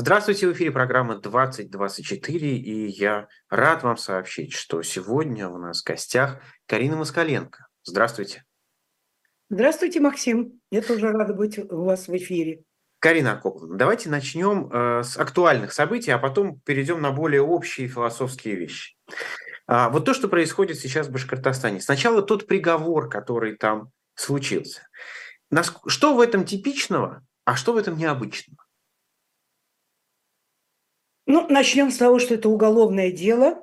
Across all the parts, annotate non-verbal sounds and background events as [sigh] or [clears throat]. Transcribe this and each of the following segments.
Здравствуйте, в эфире программа 2024, и я рад вам сообщить, что сегодня у нас в гостях Карина Москаленко. Здравствуйте. Здравствуйте, Максим. Я тоже рада быть у вас в эфире. Карина Акоповна, давайте начнем э, с актуальных событий, а потом перейдем на более общие философские вещи. А, вот то, что происходит сейчас в Башкортостане. Сначала тот приговор, который там случился. Что в этом типичного, а что в этом необычного? Ну, начнем с того, что это уголовное дело,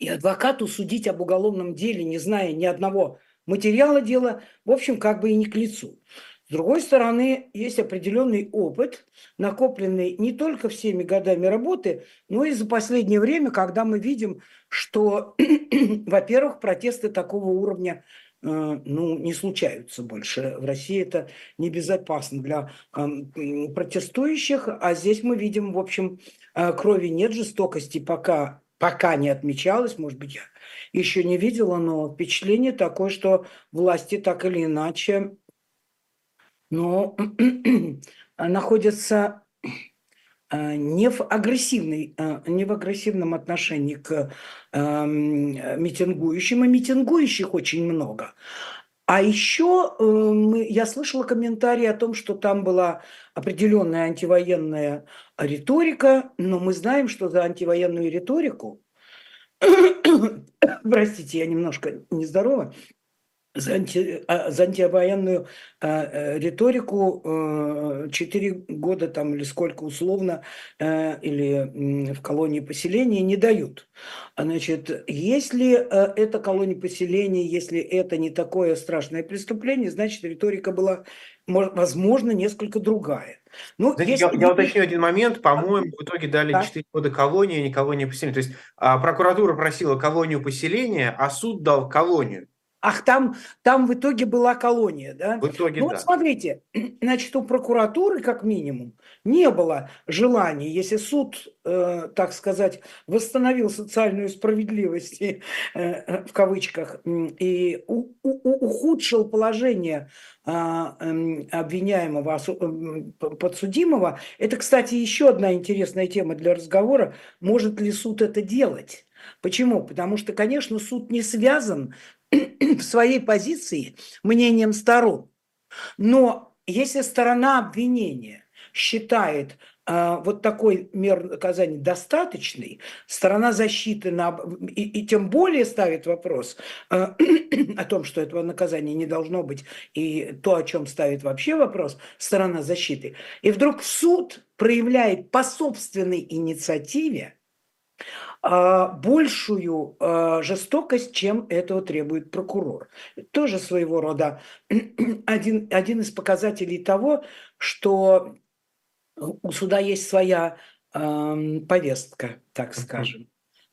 и адвокату судить об уголовном деле, не зная ни одного материала дела, в общем, как бы и не к лицу. С другой стороны, есть определенный опыт, накопленный не только всеми годами работы, но и за последнее время, когда мы видим, что, [clears throat] во-первых, протесты такого уровня ну, не случаются больше. В России это небезопасно для протестующих, а здесь мы видим, в общем, э, крови нет, жестокости пока, пока не отмечалось, может быть, я еще не видела, но впечатление такое, что власти так или иначе но [clears throat] находятся Э, не в, агрессивной, э, не в агрессивном отношении к эм, митингующим, и митингующих очень много. А еще э, мы, я слышала комментарии о том, что там была определенная антивоенная риторика, но мы знаем, что за антивоенную риторику, [coughs] простите, я немножко нездорова, за, анти, а, за антивоенную а, э, риторику э, четыре года там или сколько условно э, или в колонии поселения не дают. Значит, если э, это колония поселения, если это не такое страшное преступление, значит риторика была, возможно, несколько другая. Ну, Знаете, если... я, я уточню один момент. По-моему, в итоге дали да. 4 года колонии, а не колонии поселения. То есть а, прокуратура просила колонию поселения, а суд дал колонию. Ах, там, там в итоге была колония, да? В итоге, ну, да. Вот смотрите, [clears throat] значит, у прокуратуры, как минимум, не было желания, если суд, э, так сказать, восстановил социальную справедливость, э, э, в кавычках, и у, у, ухудшил положение э, обвиняемого, э, подсудимого. Это, кстати, еще одна интересная тема для разговора. Может ли суд это делать? Почему? Потому что, конечно, суд не связан [clears throat] в своей позиции мнением сторон. Но если сторона обвинения считает э, вот такой мер наказания достаточный, сторона защиты на, и, и тем более ставит вопрос э, [clears throat] о том, что этого наказания не должно быть, и то, о чем ставит вообще вопрос сторона защиты, и вдруг суд проявляет по собственной инициативе а, большую а, жестокость, чем этого требует прокурор. Тоже своего рода [clears throat] один, один из показателей того, что у суда есть своя повестка, так скажем.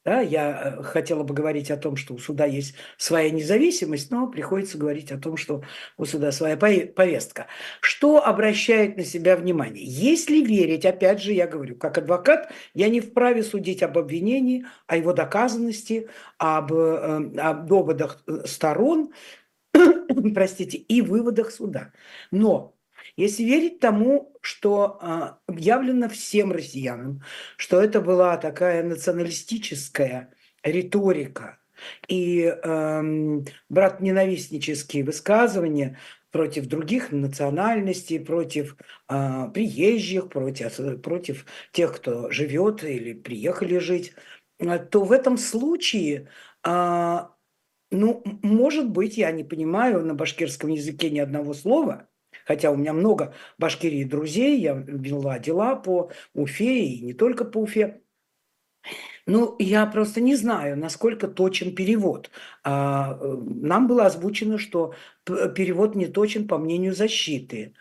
Да, я э, хотела бы говорить о том, что у суда есть своя независимость, но приходится говорить о том, что у суда своя повестка. Что обращает на себя внимание? Если верить, опять же, я говорю, как адвокат, я не вправе судить об обвинении, о его доказанности, об, э, об доводах э, сторон, [clears throat] простите, и выводах суда. Но если верить тому, что а, объявлено всем россиянам, что это была такая националистическая риторика и эм, брат-ненавистнические высказывания против других национальностей, против э, приезжих, против, против тех, кто живет или приехали жить, э, то в этом случае э, ну, может быть, я не понимаю на башкирском языке ни одного слова, хотя у меня много Башкирии друзей, я вела дела по Уфе и не только по Уфе. Ну, я просто не знаю, насколько точен перевод. А, э, нам было озвучено, что перевод не точен по мнению защиты.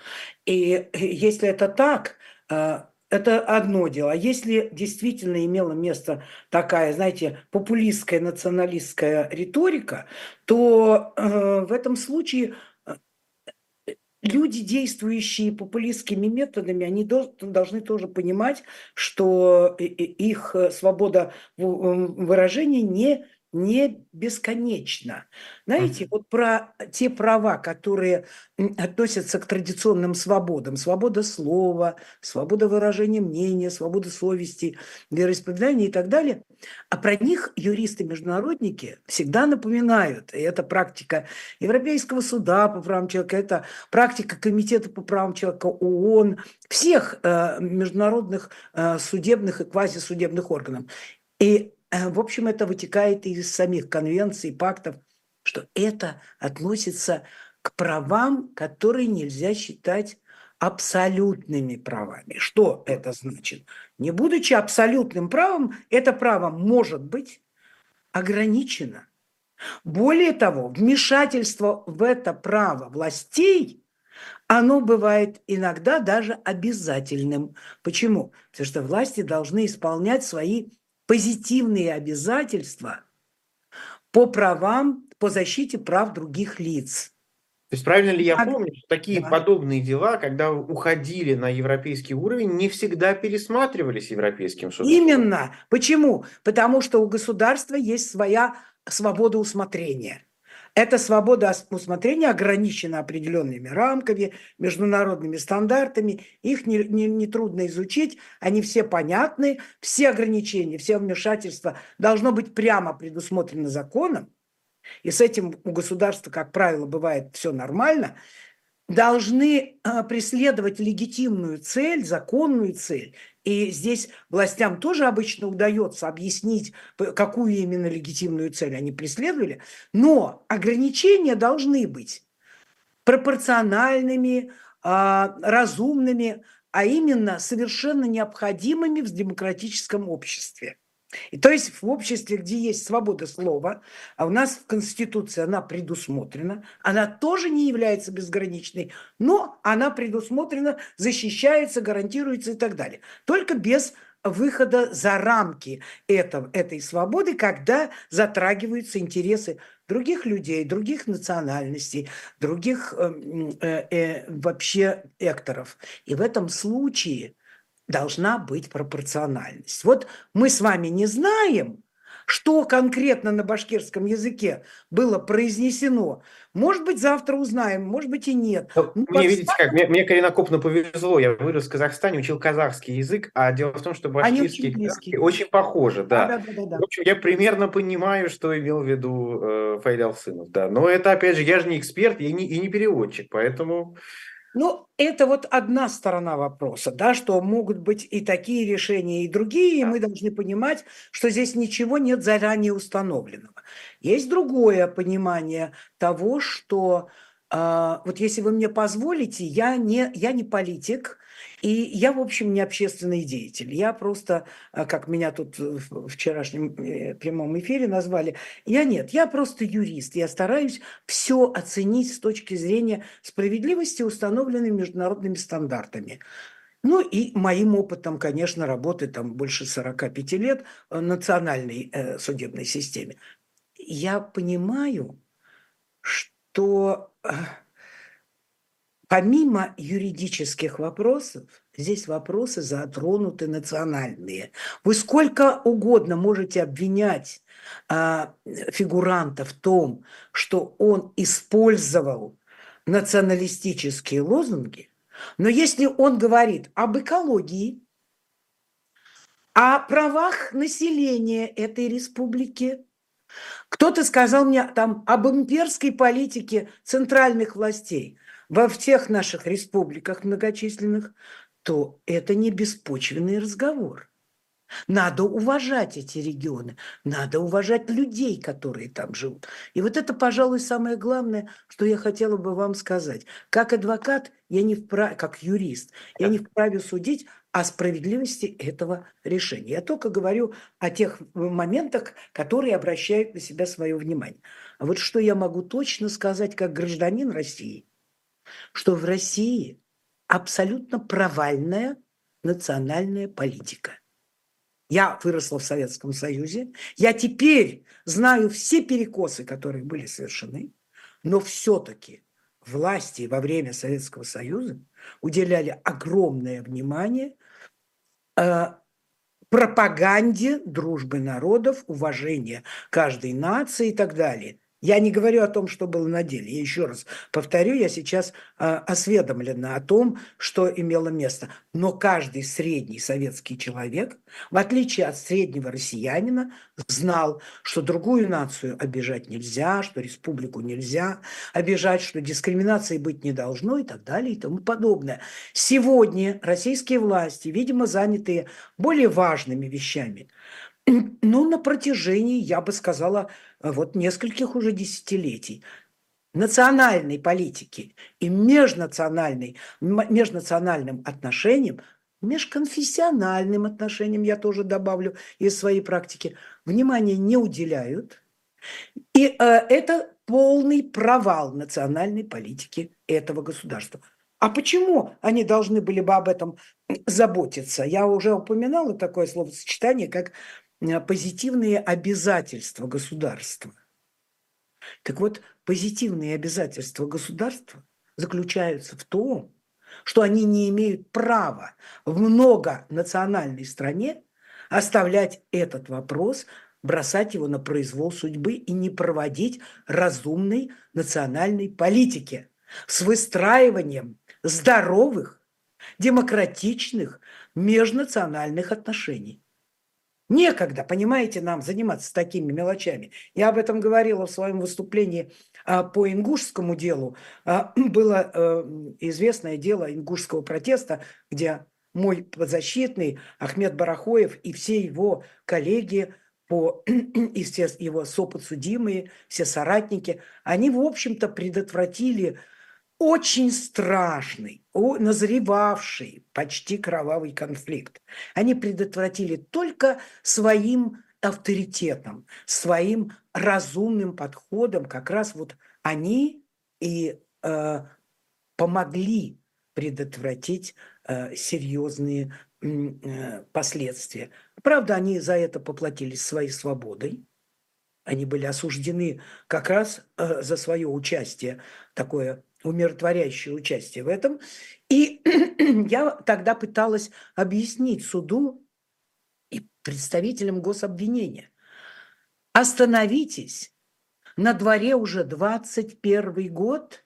И э, если это так, э, это одно дело. А если действительно имела место такая, знаете, популистская, националистская риторика, то в этом случае люди, действующие популистскими методами, они должны тоже понимать, что их свобода выражения не не бесконечна. Знаете, вот про те права, которые относятся к традиционным свободам, свобода слова, свобода выражения мнения, свобода совести, вероисповедания и так далее, а про них юристы-международники всегда напоминают. И это практика Европейского суда по правам человека, это практика Комитета по правам человека ООН, всех э, международных э, судебных и квазисудебных органов. И в общем, это вытекает из самих конвенций, пактов, что это относится к правам, которые нельзя считать абсолютными правами. Что это значит? Не будучи абсолютным правом, это право может быть ограничено. Более того, вмешательство в это право властей, оно бывает иногда даже обязательным. Почему? Потому что власти должны исполнять свои позитивные обязательства по правам, по защите прав других лиц. То есть правильно ли я а, помню, что такие да. подобные дела, когда уходили на европейский уровень, не всегда пересматривались европейским судом? Именно. Почему? Потому что у государства есть своя свобода усмотрения. Эта свобода усмотрения ограничена определенными рамками, международными стандартами. Их нетрудно не, не, трудно изучить, они все понятны. Все ограничения, все вмешательства должно быть прямо предусмотрено законом. И с этим у государства, как правило, бывает все нормально должны а, преследовать легитимную цель, законную цель. И здесь властям тоже обычно удается объяснить, какую именно легитимную цель они преследовали. Но ограничения должны быть пропорциональными, а, разумными, а именно совершенно необходимыми в демократическом обществе. И то есть в обществе, где есть свобода слова, а у нас в Конституции она предусмотрена, она тоже не является безграничной, но она предусмотрена, защищается, гарантируется и так далее. Только без выхода за рамки этого, этой свободы, когда затрагиваются интересы других людей, других национальностей, других э, э, э, вообще экторов. И в этом случае должна быть пропорциональность. Вот мы с вами не знаем, что конкретно на башкирском языке было произнесено. Может быть, завтра узнаем, может быть и нет. Ну, мне, подстав... видите как, мне, мне коренокопно повезло, я вырос в Казахстане, учил казахский язык, а дело в том, что башкирский очень, очень похоже, да. Да, да, да, да. В общем, я примерно понимаю, что имел в виду э, Фаиль Алсынов, да. Но это, опять же, я же не эксперт, я не, и не переводчик, поэтому... Ну, это вот одна сторона вопроса, да, что могут быть и такие решения, и другие, и мы должны понимать, что здесь ничего нет заранее установленного. Есть другое понимание того, что э, вот если вы мне позволите, я не, я не политик, и я, в общем, не общественный деятель. Я просто, а, как меня тут в вчерашнем э, прямом эфире назвали, я нет, я просто юрист. Я стараюсь все оценить с точки зрения справедливости, установленной международными стандартами. Ну и моим опытом, конечно, работы там больше 45 лет в национальной э, судебной системе. Я понимаю, что э, Помимо юридических вопросов, здесь вопросы затронуты национальные. Вы сколько угодно можете обвинять а, фигуранта в том, что он использовал националистические лозунги, но если он говорит об экологии, о правах населения этой республики, кто-то сказал мне там об имперской политике центральных властей – во всех наших республиках многочисленных, то это не беспочвенный разговор. Надо уважать эти регионы, надо уважать людей, которые там живут. И вот это, пожалуй, самое главное, что я хотела бы вам сказать. Как адвокат, я не вправе, как юрист, я не вправе судить о справедливости этого решения. Я только говорю о тех моментах, которые обращают на себя свое внимание. А вот что я могу точно сказать как гражданин России, что в России абсолютно провальная национальная политика. Я выросла в Советском Союзе, я теперь знаю все перекосы, которые были совершены, но все-таки власти во время Советского Союза уделяли огромное внимание э, пропаганде дружбы народов, уважения каждой нации и так далее – я не говорю о том, что было на деле. Я еще раз повторю, я сейчас э, осведомлена о том, что имело место. Но каждый средний советский человек, в отличие от среднего россиянина, знал, что другую нацию обижать нельзя, что республику нельзя обижать, что дискриминации быть не должно и так далее и тому подобное. Сегодня российские власти, видимо, занятые более важными вещами, ну, на протяжении, я бы сказала, вот нескольких уже десятилетий национальной политики и межнациональной, межнациональным отношениям, межконфессиональным отношениям, я тоже добавлю из своей практики, внимания не уделяют. И э, это полный провал национальной политики этого государства. А почему они должны были бы об этом заботиться? Я уже упоминала такое словосочетание, как Э, позитивные обязательства государства. Так вот, позитивные обязательства государства заключаются в том, что они не имеют права в многонациональной стране оставлять этот вопрос, бросать его на произвол судьбы и не проводить разумной национальной политики с выстраиванием здоровых, демократичных межнациональных отношений. Некогда, понимаете, нам заниматься такими мелочами. Я об этом говорила в своем выступлении а, по ингушскому делу. А, [clears throat] было э, известное дело ингушского протеста, где мой подзащитный Ахмед Барахоев и все его коллеги по, [clears throat] и все его соподсудимые, все соратники, они, в общем-то, предотвратили очень страшный, назревавший почти кровавый конфликт. Они предотвратили только своим авторитетом, своим разумным подходом. Как раз вот они и э, помогли предотвратить э, серьезные э, последствия. Правда, они за это поплатились своей свободой. Они были осуждены как раз э, за свое участие такое умиротворяющее участие в этом. И [clears throat] я тогда пыталась объяснить суду и представителям гособвинения. Остановитесь, на дворе уже 21 год.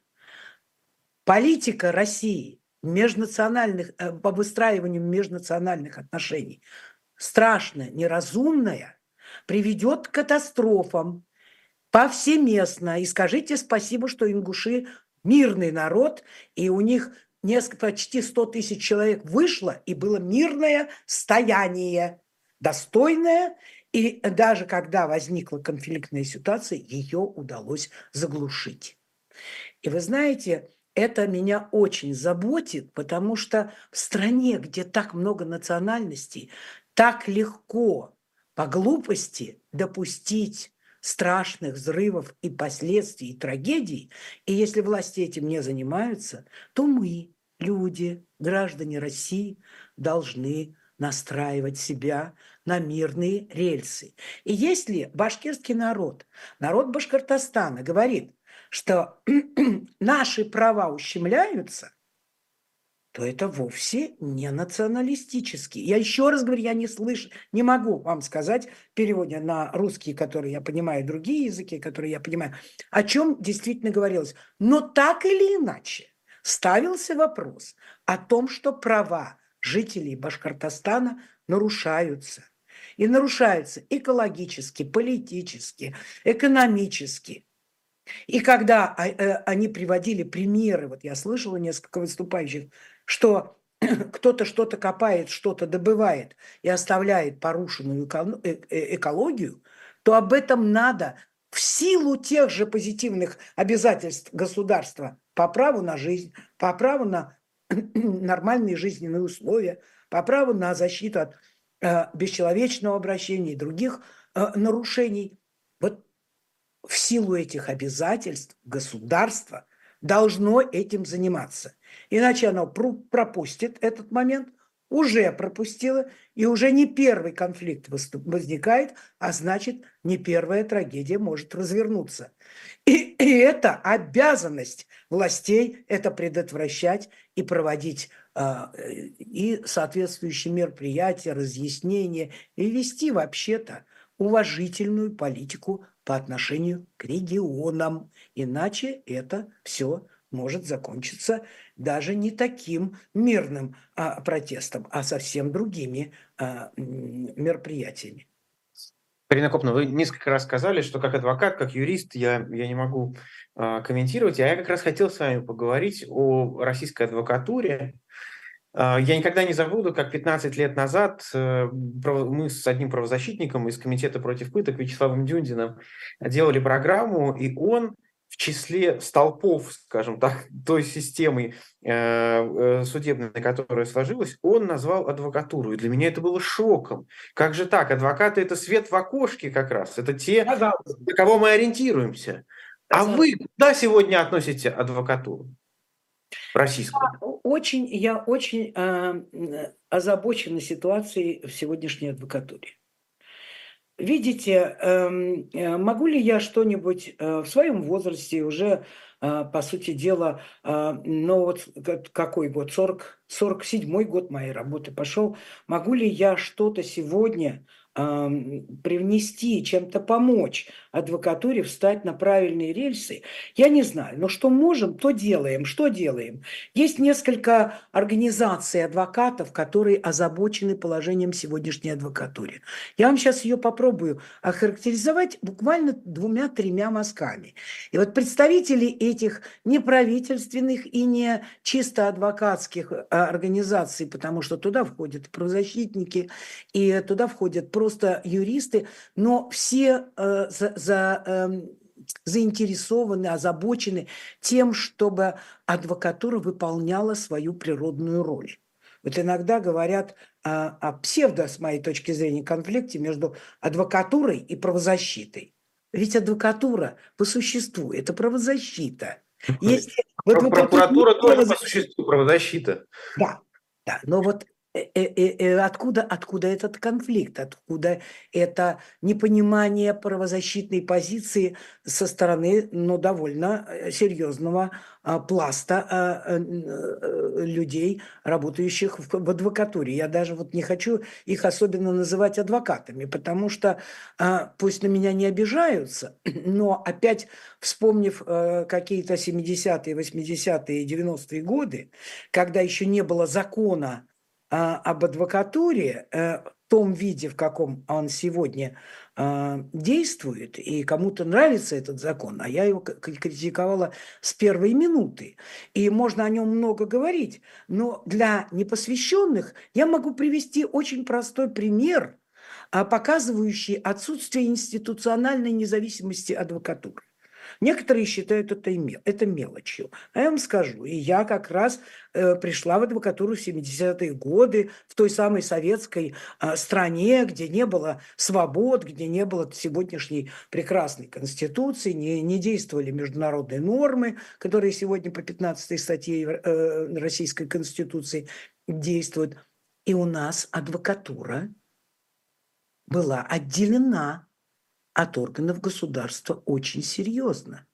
Политика России межнациональных, э, по выстраиванию межнациональных отношений страшная, неразумная, приведет к катастрофам повсеместно. И скажите спасибо, что ингуши мирный народ, и у них несколько, почти 100 тысяч человек вышло, и было мирное стояние, достойное, и даже когда возникла конфликтная ситуация, ее удалось заглушить. И вы знаете, это меня очень заботит, потому что в стране, где так много национальностей, так легко по глупости допустить страшных взрывов и последствий, и трагедий. И если власти этим не занимаются, то мы, люди, граждане России, должны настраивать себя на мирные рельсы. И если башкирский народ, народ Башкортостана говорит, что [clears throat] наши права ущемляются – то это вовсе не националистический. Я еще раз говорю, я не слышу, не могу вам сказать в переводе на русский, который я понимаю, другие языки, которые я понимаю, о чем действительно говорилось. Но так или иначе ставился вопрос о том, что права жителей Башкортостана нарушаются. И нарушаются экологически, политически, экономически. И когда а, э, они приводили примеры, вот я слышала несколько выступающих, что [clears throat] кто-то что-то копает, что-то добывает и оставляет порушенную э, э, экологию, то об этом надо в силу тех же позитивных обязательств государства по праву на жизнь, по праву на [clears throat] нормальные жизненные условия, по праву на защиту от э, бесчеловечного обращения и других э, нарушений. Вот в силу этих обязательств государство должно этим заниматься. Иначе оно пропустит этот момент, уже пропустило, и уже не первый конфликт возникает, а значит, не первая трагедия может развернуться. И, и это обязанность властей, это предотвращать и проводить а, и соответствующие мероприятия, разъяснения, и вести вообще-то уважительную политику по отношению к регионам. Иначе это все может закончиться даже не таким мирным а, протестом, а совсем другими а, мероприятиями. Карина Копна, вы несколько раз сказали, что как адвокат, как юрист я, я не могу а, комментировать, а я как раз хотел с вами поговорить о российской адвокатуре. А, я никогда не забуду, как 15 лет назад э, мы с одним правозащитником из Комитета против пыток Вячеславом Дюндиным делали программу, и он в числе столпов, скажем так, [laughs] той системы э, э, судебной, которая сложилась, он назвал адвокатуру. И для меня это было шоком. Как же так? Адвокаты – это свет в окошке как раз. Это те, на кого мы ориентируемся. А вы куда сегодня относите адвокатуру? Российскую? Очень, я очень э, озабочена ситуацией в сегодняшней адвокатуре. Видите, эм, э, могу ли я что-нибудь э, в своем возрасте уже, э, по сути дела, ну вот какой год, 40, 47 год моей работы пошел, могу ли я что-то сегодня привнести, чем-то помочь адвокатуре встать на правильные рельсы, я не знаю. Но что можем, то делаем. Что делаем? Есть несколько организаций адвокатов, которые озабочены положением сегодняшней адвокатуре. Я вам сейчас ее попробую охарактеризовать буквально двумя-тремя мазками. И вот представители этих неправительственных и не чисто адвокатских а, организаций, потому что туда входят правозащитники, и туда входят просто юристы, но все э, за, за, э, заинтересованы, озабочены тем, чтобы адвокатура выполняла свою природную роль. Вот иногда говорят о, о псевдо, с моей точки зрения, конфликте между адвокатурой и правозащитой. Ведь адвокатура по существу – это правозащита. Если, вот Прокуратура тоже по существу правозащита. Да, да, но вот Э, э, э, откуда, откуда этот конфликт, откуда это непонимание правозащитной позиции со стороны ну, довольно серьезного а, пласта а, людей, работающих в адвокатуре. Я даже вот не хочу их особенно называть адвокатами, потому что а, пусть на меня не обижаются, [clears throat] но опять вспомнив какие-то 70-е, 80-е, 90-е годы, когда еще не было закона об адвокатуре э, в том виде, в каком он сегодня а, действует, и кому-то нравится этот закон, а я его критиковала с первой минуты. И можно о нем много говорить, но для непосвященных я могу привести очень простой пример, а, показывающий отсутствие институциональной независимости адвокатуры. Некоторые считают это, это мелочью. А я вам скажу, и я как раз э, пришла в адвокатуру в 70-е годы, в той самой советской э, стране, где не было свобод, где не было сегодняшней прекрасной конституции, не, не действовали международные нормы, которые сегодня по 15 статье э, Российской Конституции действуют. И у нас адвокатура была отделена от органов государства очень серьезно.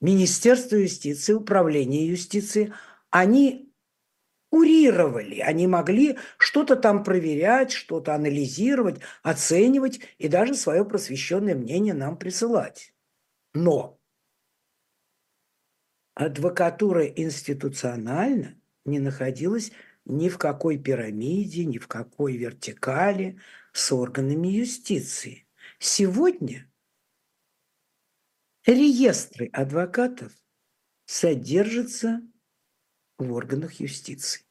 Министерство юстиции, управление юстиции, они урировали, они могли что-то там проверять, что-то анализировать, оценивать и даже свое просвещенное мнение нам присылать. Но адвокатура институционально не находилась ни в какой пирамиде, ни в какой вертикали с органами юстиции. Сегодня реестры адвокатов содержатся в органах юстиции.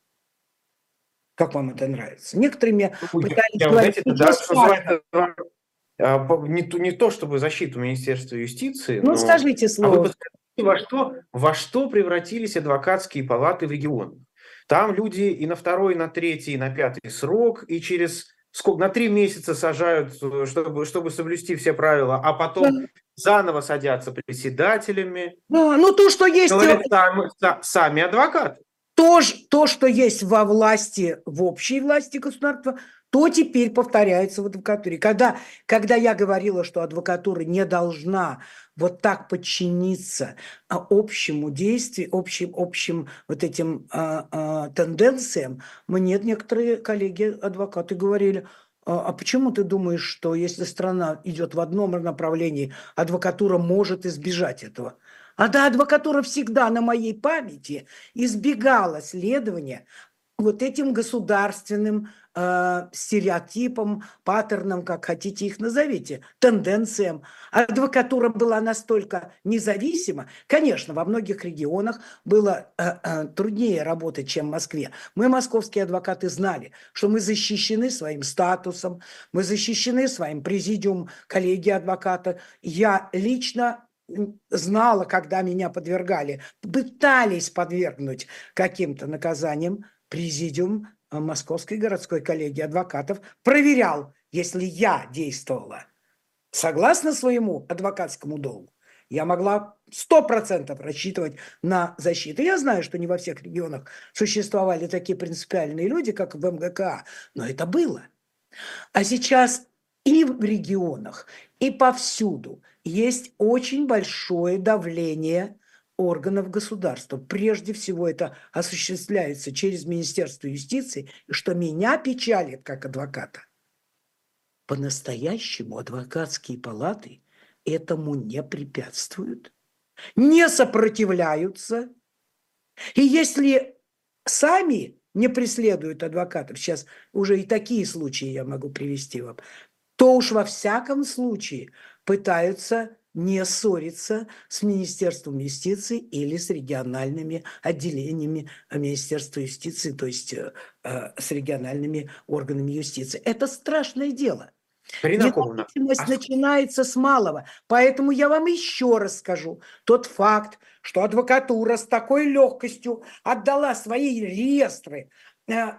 Как вам это нравится? Ну, пытались говорить, знаете, что а, не, то, не то, чтобы защиту Министерства юстиции. Ну, но... скажите слово. А вы во что, во что превратились адвокатские палаты в регионах? Там люди и на второй, и на третий, и на пятый срок, и через сколько, на три месяца сажают, э, чтобы, чтобы соблюсти все правила, а потом да. заново садятся председателями. Да, ну то, что есть... Говорят, сами, сами адвокаты. то, то, что есть во власти, в общей власти государства, то теперь повторяется в адвокатуре. Когда, когда я говорила, что адвокатура не должна вот так подчиниться а, общему действию, общим, общим вот этим а, а, тенденциям, мне некоторые коллеги-адвокаты говорили, а, а почему ты думаешь, что если страна идет в одном направлении, адвокатура может избежать этого? А да, адвокатура всегда на моей памяти избегала следования вот этим государственным э, стереотипам, паттернам, как хотите их назовите, тенденциям. Адвокатура была настолько независима. Конечно, во многих регионах было э, э, труднее работать, чем в Москве. Мы, московские адвокаты, знали, что мы защищены своим статусом, мы защищены своим президиумом, коллеги адвоката. Я лично знала, когда меня подвергали, пытались подвергнуть каким-то наказаниям, президиум Московской городской коллегии адвокатов проверял, если я действовала согласно своему адвокатскому долгу, я могла сто процентов рассчитывать на защиту. Я знаю, что не во всех регионах существовали такие принципиальные люди, как в МГК, но это было. А сейчас и в регионах, и повсюду есть очень большое давление органов государства. Прежде всего это осуществляется через Министерство юстиции, что меня печалит как адвоката. По-настоящему адвокатские палаты этому не препятствуют, не сопротивляются. И если сами не преследуют адвокатов, сейчас уже и такие случаи я могу привести вам, то уж во всяком случае пытаются не ссориться с Министерством юстиции или с региональными отделениями Министерства юстиции, то есть э, э с региональными органами юстиции. Это страшное дело. Независимость а... начинается с малого. Поэтому я вам еще раз скажу. Тот факт, что адвокатура с такой легкостью отдала свои реестры Э,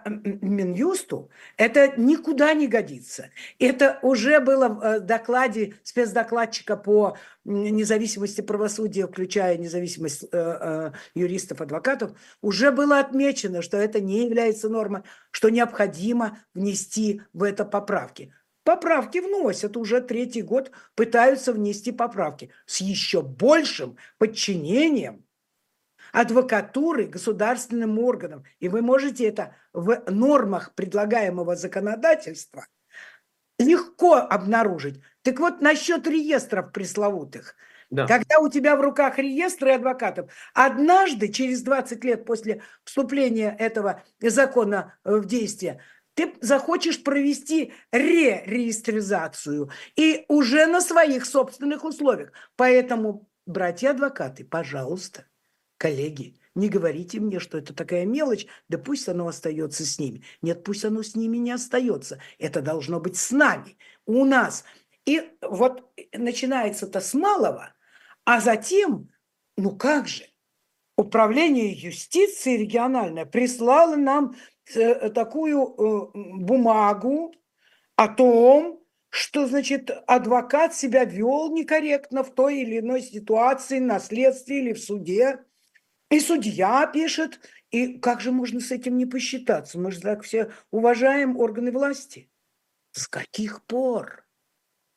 Минюсту, это никуда не годится. Это уже было в э, докладе спецдокладчика по независимости правосудия, включая независимость э, юристов, адвокатов, уже было отмечено, что это не является нормой, что необходимо внести в это поправки. Поправки вносят, уже третий год пытаются внести поправки с еще большим подчинением адвокатуры государственным органам. И вы можете это в нормах предлагаемого законодательства легко обнаружить. Так вот, насчет реестров пресловутых. Да. Когда у тебя в руках реестры адвокатов, однажды, через 20 лет после вступления этого закона в действие, ты захочешь провести ре-реестризацию и уже на своих собственных условиях. Поэтому, братья-адвокаты, пожалуйста, коллеги, не говорите мне, что это такая мелочь, да пусть оно остается с ними. Нет, пусть оно с ними не остается. Это должно быть с нами, у нас. И вот начинается это с малого, а затем, ну как же, управление юстиции региональное прислало нам э, такую э, бумагу о том, что, значит, адвокат себя вел некорректно в той или иной ситуации, на следствии или в суде, и судья пишет, и как же можно с этим не посчитаться? Мы же так все уважаем органы власти. С каких пор?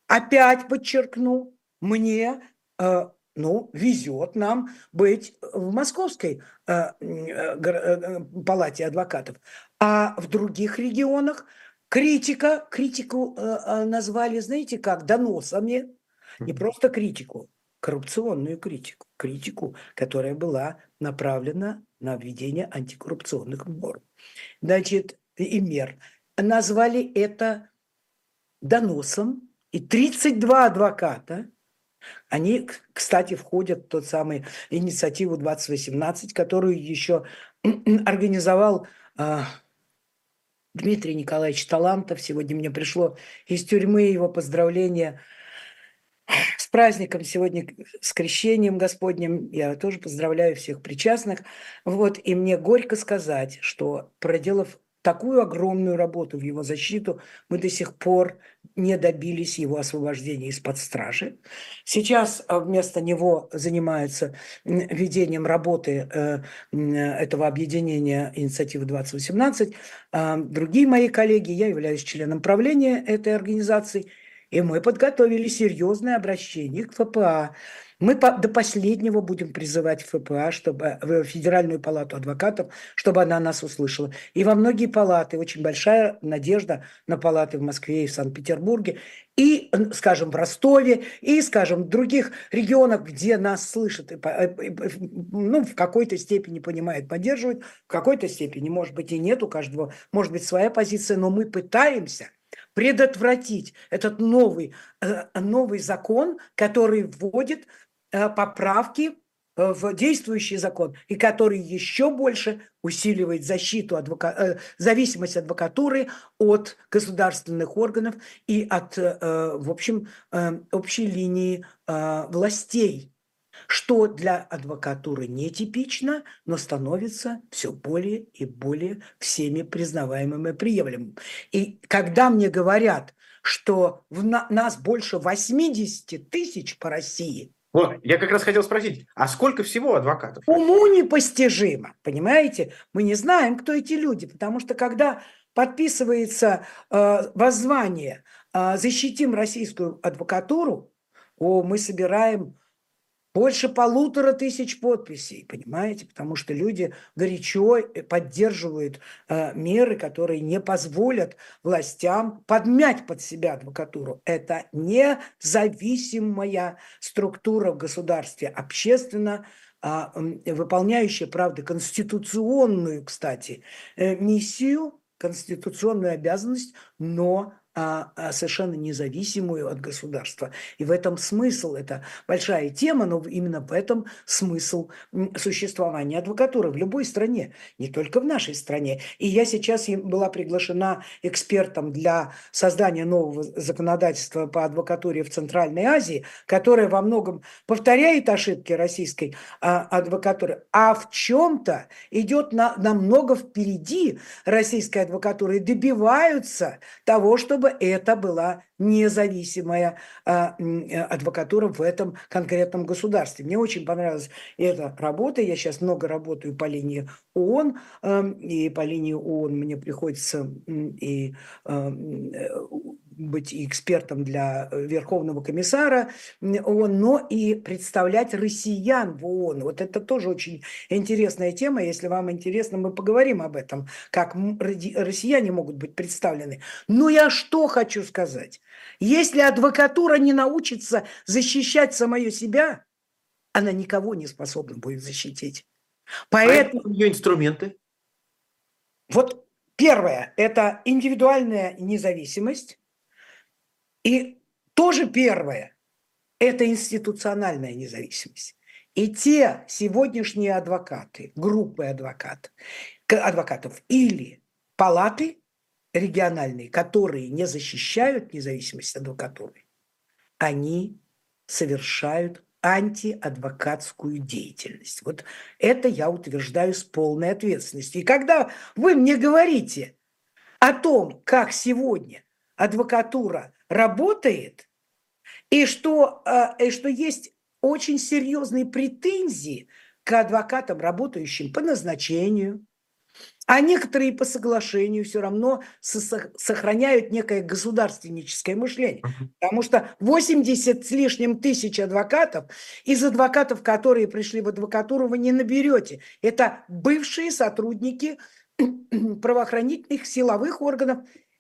Опять подчеркну, мне, э, ну, везет нам быть в Московской э, э, палате адвокатов. А в других регионах критика, критику э, э назвали, знаете как, доносами. Не просто критику, коррупционную критику, критику, которая была направлена на введение антикоррупционных норм. Значит, и мер. Назвали это доносом, и 32 адвоката, они, кстати, входят в тот самый инициативу 2018, которую еще [clears throat] организовал э, Дмитрий Николаевич Талантов. Сегодня мне пришло из тюрьмы его поздравление – с праздником сегодня, с крещением Господним. Я тоже поздравляю всех причастных. Вот, и мне горько сказать, что проделав такую огромную работу в его защиту, мы до сих пор не добились его освобождения из-под стражи. Сейчас э, вместо него занимается ведением работы э, этого объединения инициативы 2018 а, другие мои коллеги. Я являюсь членом правления этой организации. И мы подготовили серьезное обращение к ФПА мы до последнего будем призывать ФПА, чтобы, в Федеральную палату адвокатов, чтобы она нас услышала. И во многие палаты, очень большая надежда на палаты в Москве и в Санкт-Петербурге, и, скажем, в Ростове, и, скажем, в других регионах, где нас слышат, и, ну, в какой-то степени понимают, поддерживают, в какой-то степени, может быть, и нет у каждого, может быть, своя позиция, но мы пытаемся предотвратить этот новый, э, новый закон, который вводит Э, поправки э, в действующий закон, и который еще больше усиливает защиту, адвока... Зависимость адвокатуры от государственных органов и от, в общем, общей линии властей, что для адвокатуры нетипично, но становится все более и более всеми признаваемым и приемлемым. И когда мне говорят, что в нас больше 80 тысяч по России – вот, я как раз хотел спросить, а сколько всего адвокатов? Уму непостижимо, понимаете? Мы не знаем, кто эти люди, потому что когда подписывается э, воззвание э, «Защитим российскую адвокатуру», о, мы собираем больше полутора тысяч подписей, понимаете? Потому что люди горячо э, поддерживают э, меры, которые не позволят властям подмять под себя адвокатуру. Это независимая структура в государстве, общественно э, выполняющая, правда, конституционную, кстати, э, миссию, конституционную обязанность, но совершенно независимую от государства. И в этом смысл, это большая тема, но именно в этом смысл существования адвокатуры в любой стране, не только в нашей стране. И я сейчас была приглашена экспертом для создания нового законодательства по адвокатуре в Центральной Азии, которое во многом повторяет ошибки российской а, адвокатуры, а в чем-то идет на, намного впереди российской адвокатуры и добиваются того, чтобы чтобы это была независимая а, адвокатура в этом конкретном государстве. Мне очень понравилась эта работа. Я сейчас много работаю по линии ООН, э, и по линии ООН мне приходится и э, быть и экспертом для э, Верховного комиссара ООН, но и представлять россиян в ООН. Вот это тоже очень интересная тема. Если вам интересно, мы поговорим об этом, как россияне могут быть представлены. Но я что хочу сказать? Если адвокатура не научится защищать самое себя, она никого не способна будет защитить. Поэтому а ее инструменты. Вот первое – это индивидуальная независимость. И тоже первое – это институциональная независимость. И те сегодняшние адвокаты, группы адвокатов, адвокатов или палаты региональные, которые не защищают независимость адвокатуры, они совершают антиадвокатскую деятельность. Вот это я утверждаю с полной ответственностью. И когда вы мне говорите о том, как сегодня адвокатура работает, и что, а, и что есть очень серьезные претензии к адвокатам, работающим по назначению, а некоторые по соглашению все равно сохраняют некое государственническое мышление. Потому что 80 с лишним тысяч адвокатов, из адвокатов, которые пришли в адвокатуру, вы не наберете. Это бывшие сотрудники [clears throat] правоохранительных силовых органов,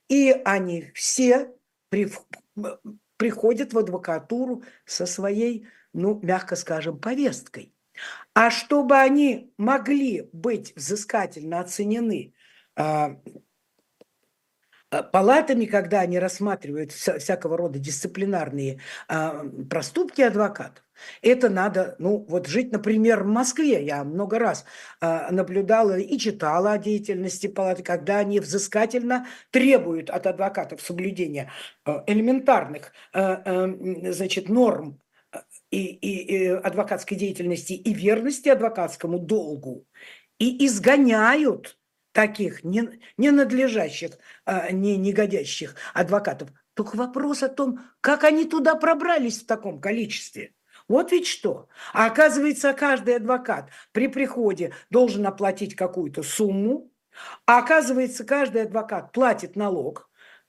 и они все при, приходят в адвокатуру со своей, ну, мягко скажем, повесткой. А чтобы они могли быть взыскательно оценены а, палатами, когда они рассматривают всякого рода дисциплинарные а, проступки адвокатов, это надо, ну, вот жить, например, в Москве. Я много раз э, наблюдала и читала о деятельности палаты, когда они взыскательно требуют от адвокатов соблюдения э, элементарных, э, э, значит, норм и, и, и адвокатской деятельности и верности адвокатскому долгу и изгоняют таких не, ненадлежащих, а, не негодящих адвокатов Только вопрос о том, как они туда пробрались в таком количестве. Вот ведь что. А оказывается, каждый адвокат при приходе должен оплатить какую-то сумму, а оказывается, каждый адвокат платит налог.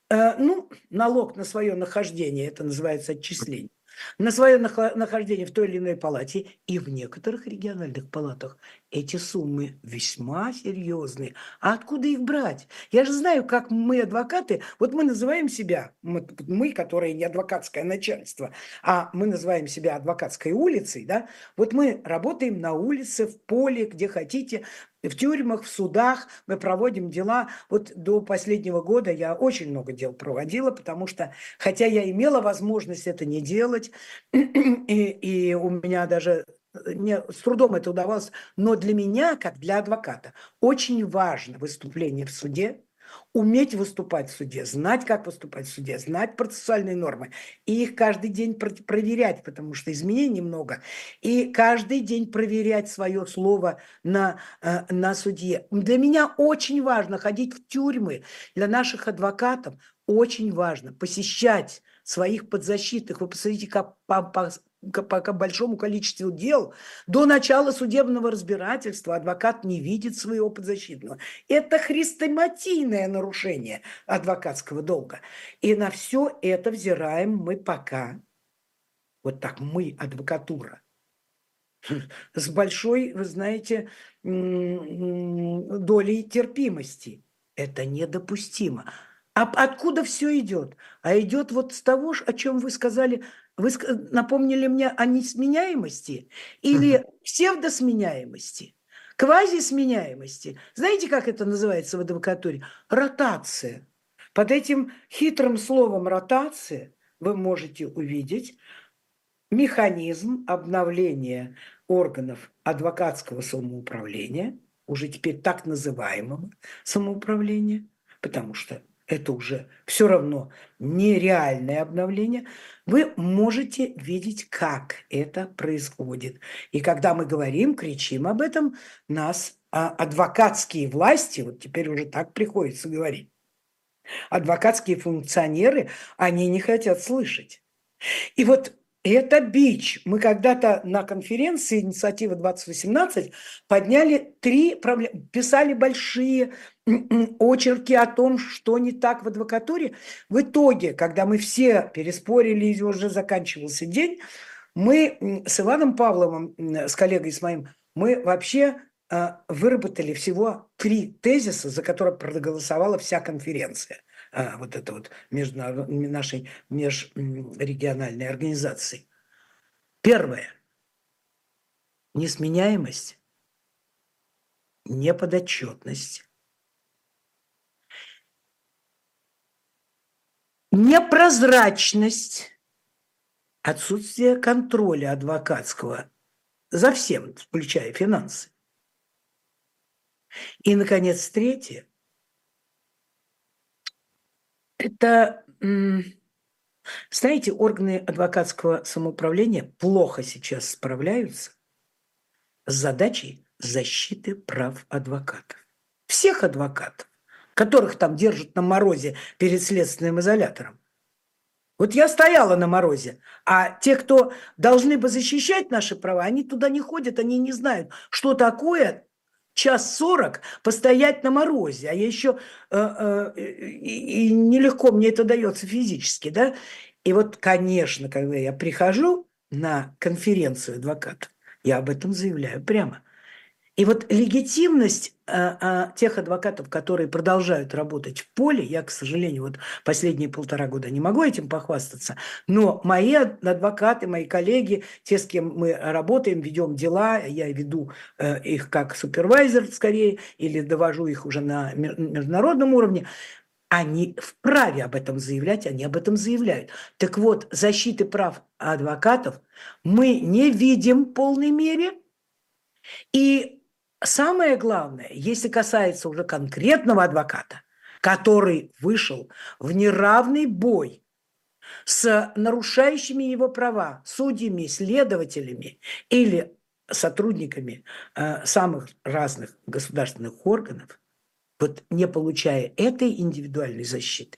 Э, ну, налог на свое нахождение, это называется отчисление на свое нахождение в той или иной палате, и в некоторых региональных палатах эти суммы весьма серьезные. А откуда их брать? Я же знаю, как мы, адвокаты, вот мы называем себя, мы, мы которые не адвокатское начальство, а мы называем себя адвокатской улицей, да, вот мы работаем на улице, в поле, где хотите, в тюрьмах, в судах мы проводим дела. Вот до последнего года я очень много дел проводила, потому что, хотя я имела возможность это не делать, [clears throat] и, и у меня даже мне с трудом это удавалось, но для меня, как для адвоката, очень важно выступление в суде, уметь выступать в суде, знать, как выступать в суде, знать процессуальные нормы, и их каждый день проверять, потому что изменений много, и каждый день проверять свое слово на, э, на суде. Для меня очень важно ходить в тюрьмы, для наших адвокатов очень важно посещать своих подзащитных. Вы посмотрите, как по, большому количеству дел до начала судебного разбирательства адвокат не видит своего подзащитного. Это хрестоматийное нарушение адвокатского долга. И на все это взираем мы пока, вот так мы, адвокатура, с большой, вы знаете, долей терпимости. Это недопустимо. А откуда все идет? А идет вот с того, о чем вы сказали вы напомнили мне о несменяемости или псевдосменяемости, квазисменяемости. Знаете, как это называется в адвокатуре? Ротация. Под этим хитрым словом ротация вы можете увидеть механизм обновления органов адвокатского самоуправления, уже теперь так называемого самоуправления, потому что это уже все равно нереальное обновление, вы можете видеть, как это происходит. И когда мы говорим, кричим об этом, нас а, адвокатские власти, вот теперь уже так приходится говорить, адвокатские функционеры, они не хотят слышать. И вот это бич. Мы когда-то на конференции «Инициатива 2018» подняли три проблемы, писали большие [clears throat] очерки о том, что не так в адвокатуре. В итоге, когда мы все переспорили, и уже заканчивался день, мы с Иваном Павловым, с коллегой с моим, мы вообще а, выработали всего три тезиса, за которые проголосовала вся конференция вот это вот международ... нашей межрегиональной организации. Первое. Несменяемость, неподотчетность, непрозрачность, отсутствие контроля адвокатского за всем, включая финансы. И, наконец, третье – это, знаете, органы адвокатского самоуправления плохо сейчас справляются с задачей защиты прав адвокатов. Всех адвокатов которых там держат на морозе перед следственным изолятором. Вот я стояла на морозе, а те, кто должны бы защищать наши права, они туда не ходят, они не знают, что такое час сорок постоять на морозе, а я еще э, э, и, и нелегко мне это дается физически, да. И вот, конечно, когда я прихожу на конференцию адвокатов, я об этом заявляю прямо. И вот легитимность а, а, тех адвокатов, которые продолжают работать в поле, я, к сожалению, вот последние полтора года не могу этим похвастаться, но мои адвокаты, мои коллеги, те, с кем мы работаем, ведем дела, я веду э, их как супервайзер скорее, или довожу их уже на международном уровне, они вправе об этом заявлять, они об этом заявляют. Так вот, защиты прав адвокатов мы не видим в полной мере, и Самое главное, если касается уже конкретного адвоката, который вышел в неравный бой с нарушающими его права судьями, следователями или сотрудниками э, самых разных государственных органов, вот не получая этой индивидуальной защиты,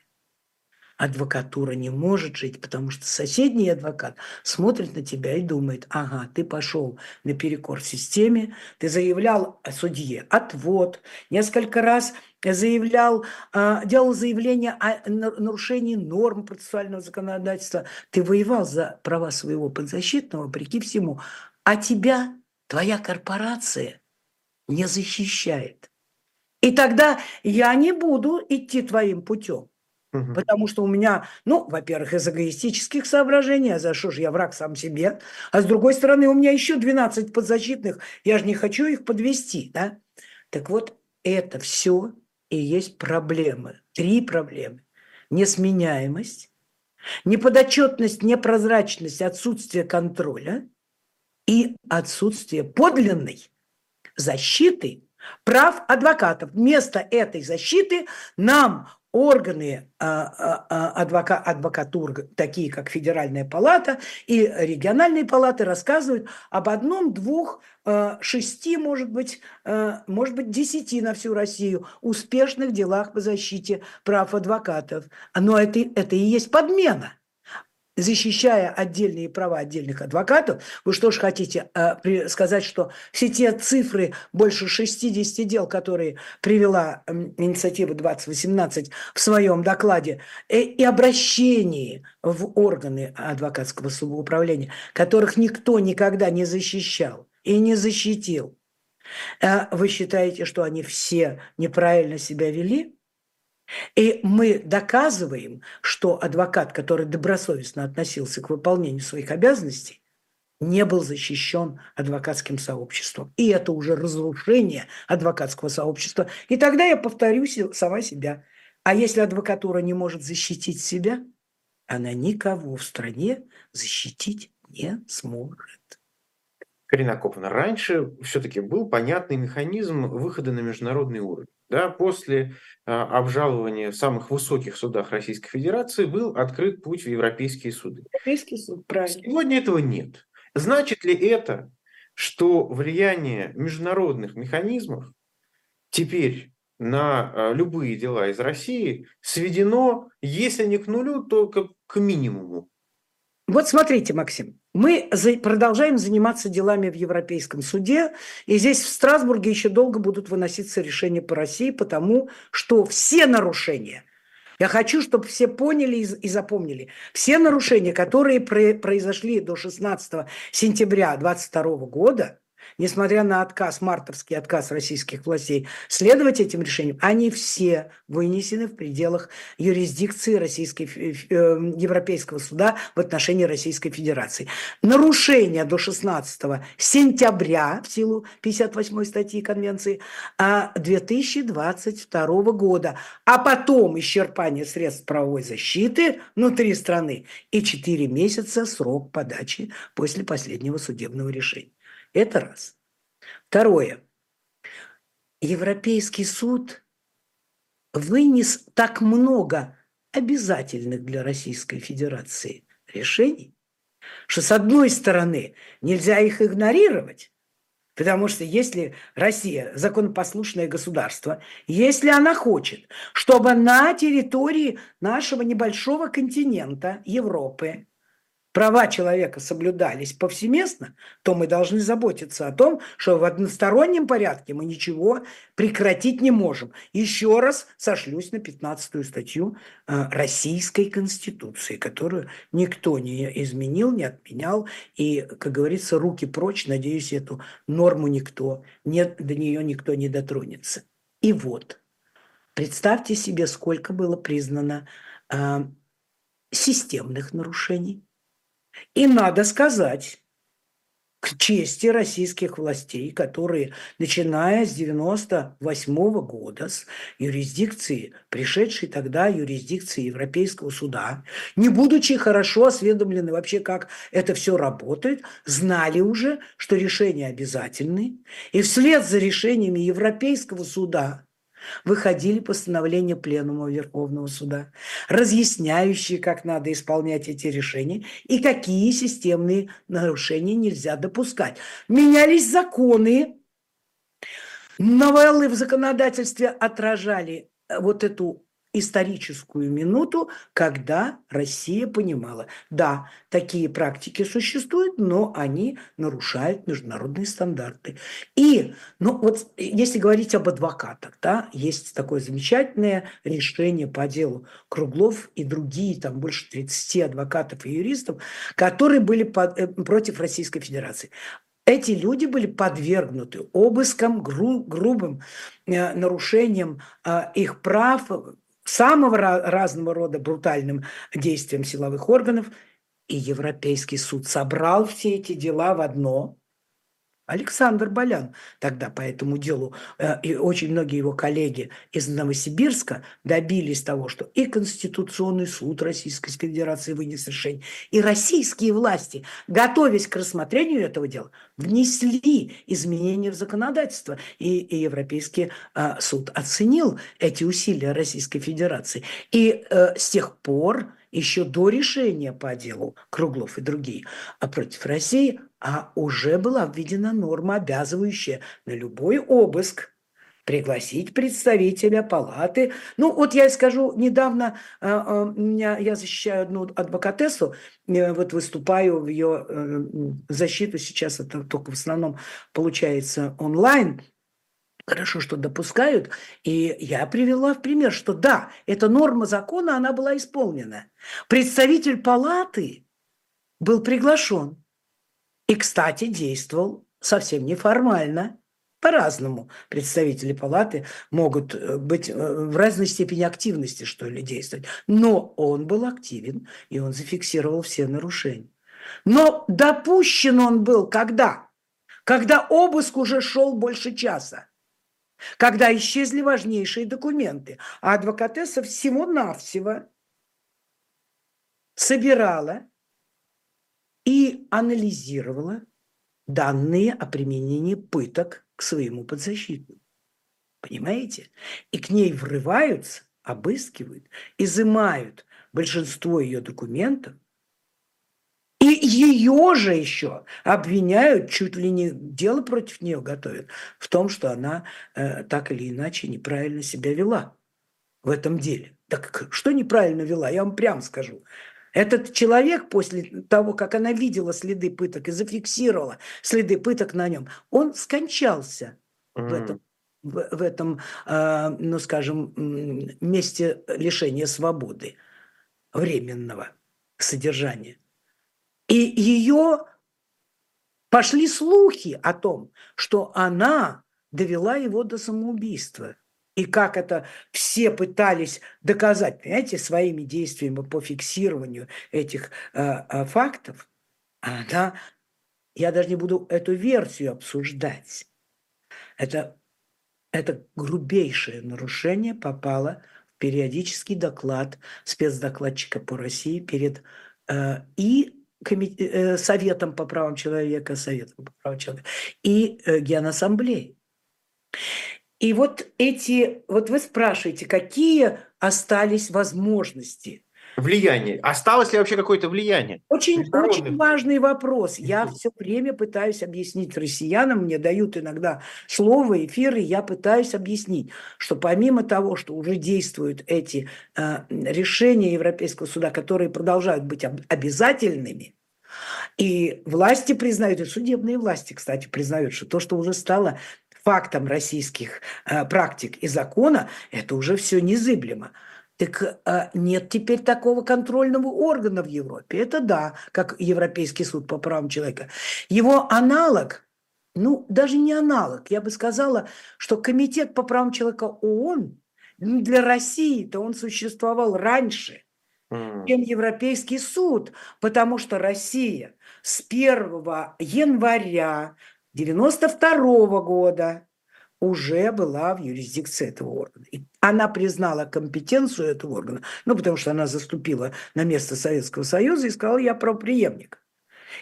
адвокатура не может жить, потому что соседний адвокат смотрит на тебя и думает, ага, ты пошел наперекор системе, ты заявлял о судье отвод, несколько раз заявлял, а, делал заявление о нарушении норм процессуального законодательства, ты воевал за права своего подзащитного, вопреки всему, а тебя твоя корпорация не защищает. И тогда я не буду идти твоим путем. Угу. Потому что у меня, ну, во-первых, из эгоистических соображений, а за что же я враг сам себе, а с другой стороны, у меня еще 12 подзащитных, я же не хочу их подвести, да? Так вот, это все и есть проблемы, три проблемы. Несменяемость, неподотчетность, непрозрачность, отсутствие контроля и отсутствие подлинной защиты прав адвокатов. Вместо этой защиты нам органы а, а, а, адвока, адвокатур, такие как Федеральная палата и региональные палаты, рассказывают об одном, двух, шести, может быть, может быть, десяти на всю Россию успешных делах по защите прав адвокатов. Но это, это и есть подмена защищая отдельные права отдельных адвокатов, вы что ж хотите э, сказать, что все те цифры, больше 60 дел, которые привела э, инициатива 2018 в своем докладе, э, и обращении в органы адвокатского самоуправления, которых никто никогда не защищал и не защитил, э, вы считаете, что они все неправильно себя вели? И мы доказываем, что адвокат, который добросовестно относился к выполнению своих обязанностей, не был защищен адвокатским сообществом. И это уже разрушение адвокатского сообщества. И тогда я повторюсь сама себя. А если адвокатура не может защитить себя, она никого в стране защитить не сможет. Карина Коповна, раньше все-таки был понятный механизм выхода на международный уровень. Да, после а, обжалования в самых высоких судах Российской Федерации был открыт путь в европейские суды. Европейский суд, правильно. Сегодня этого нет. Значит ли это, что влияние международных механизмов теперь на а, любые дела из России сведено, если не к нулю, то к, к минимуму? Вот смотрите, Максим, мы продолжаем заниматься делами в Европейском суде, и здесь в Страсбурге еще долго будут выноситься решения по России, потому что все нарушения, я хочу, чтобы все поняли и запомнили, все нарушения, которые произошли до 16 сентября 2022 года, несмотря на отказ, мартовский отказ российских властей следовать этим решениям, они все вынесены в пределах юрисдикции Российской, э, Европейского суда в отношении Российской Федерации. Нарушение до 16 сентября в силу 58 статьи Конвенции 2022 а года, а потом исчерпание средств правовой защиты внутри страны и 4 месяца срок подачи после последнего судебного решения. Это раз. Второе. Европейский суд вынес так много обязательных для Российской Федерации решений, что с одной стороны нельзя их игнорировать, потому что если Россия законопослушное государство, если она хочет, чтобы на территории нашего небольшого континента Европы права человека соблюдались повсеместно, то мы должны заботиться о том, что в одностороннем порядке мы ничего прекратить не можем. Еще раз сошлюсь на 15-ю статью э, Российской Конституции, которую никто не изменил, не отменял. И, как говорится, руки прочь, надеюсь, эту норму никто, не, до нее никто не дотронется. И вот, представьте себе, сколько было признано э, системных нарушений и надо сказать, к чести российских властей, которые, начиная с 98 -го года, с юрисдикции, пришедшей тогда юрисдикции Европейского суда, не будучи хорошо осведомлены вообще, как это все работает, знали уже, что решения обязательны, и вслед за решениями Европейского суда выходили постановления Пленума Верховного Суда, разъясняющие, как надо исполнять эти решения и какие системные нарушения нельзя допускать. Менялись законы, новеллы в законодательстве отражали э, вот эту историческую минуту, когда Россия понимала, да, такие практики существуют, но они нарушают международные стандарты. И, ну вот, если говорить об адвокатах, да, есть такое замечательное решение по делу Круглов и другие, там больше 30 адвокатов и юристов, которые были под, э, против Российской Федерации. Эти люди были подвергнуты обыскам, гру, грубым э, нарушениям э, их прав, самого разного рода брутальным действиям силовых органов. И Европейский суд собрал все эти дела в одно. Александр Болян тогда по этому делу э, и очень многие его коллеги из Новосибирска добились того, что и Конституционный суд Российской Федерации вынес решение, и российские власти, готовясь к рассмотрению этого дела, внесли изменения в законодательство. И, и Европейский э, суд оценил эти усилия Российской Федерации. И э, с тех пор еще до решения по делу Круглов и другие а против России, а уже была введена норма, обязывающая на любой обыск пригласить представителя палаты. Ну, вот я скажу, недавно э, меня, я защищаю одну адвокатессу, вот выступаю в ее э, защиту, сейчас это только в основном получается онлайн, хорошо, что допускают. И я привела в пример, что да, эта норма закона, она была исполнена. Представитель палаты был приглашен. И, кстати, действовал совсем неформально. По-разному представители палаты могут э, быть э, в разной степени активности, что ли, действовать. Но он был активен, и он зафиксировал все нарушения. Но допущен он был когда? Когда обыск уже шел больше часа когда исчезли важнейшие документы. А адвокатесса всего-навсего собирала и анализировала данные о применении пыток к своему подзащитному. Понимаете? И к ней врываются, обыскивают, изымают большинство ее документов – ее же еще обвиняют, чуть ли не дело против нее готовят, в том, что она э, так или иначе неправильно себя вела в этом деле. Так что неправильно вела, я вам прямо скажу. Этот человек после того, как она видела следы пыток и зафиксировала следы пыток на нем, он скончался mm. в этом, в, в этом э, ну скажем, месте лишения свободы временного содержания. И ее пошли слухи о том, что она довела его до самоубийства. И как это все пытались доказать, понимаете, своими действиями по фиксированию этих э, э, фактов, она, я даже не буду эту версию обсуждать. Это, это грубейшее нарушение попало в периодический доклад спецдокладчика по России перед э, и Советом по правам человека, Советом по правам человека и э, Генассамблеей. И вот эти, вот вы спрашиваете, какие остались возможности Влияние. Осталось ли вообще какое-то влияние? Очень, очень важный вопрос. Я все время пытаюсь объяснить россиянам, мне дают иногда слово, эфиры, я пытаюсь объяснить, что помимо того, что уже действуют эти э, решения Европейского суда, которые продолжают быть об, обязательными, и власти признают, и судебные власти, кстати, признают, что то, что уже стало фактом российских э, практик и закона, это уже все незыблемо. Так а, нет теперь такого контрольного органа в Европе. Это да, как Европейский суд по правам человека. Его аналог, ну, даже не аналог, я бы сказала, что Комитет по правам человека ООН для России-то он существовал раньше, чем Европейский суд, потому что Россия с 1 января 1992 года уже была в юрисдикции этого органа. И она признала компетенцию этого органа, ну, потому что она заступила на место Советского Союза и сказала, я правоприемник.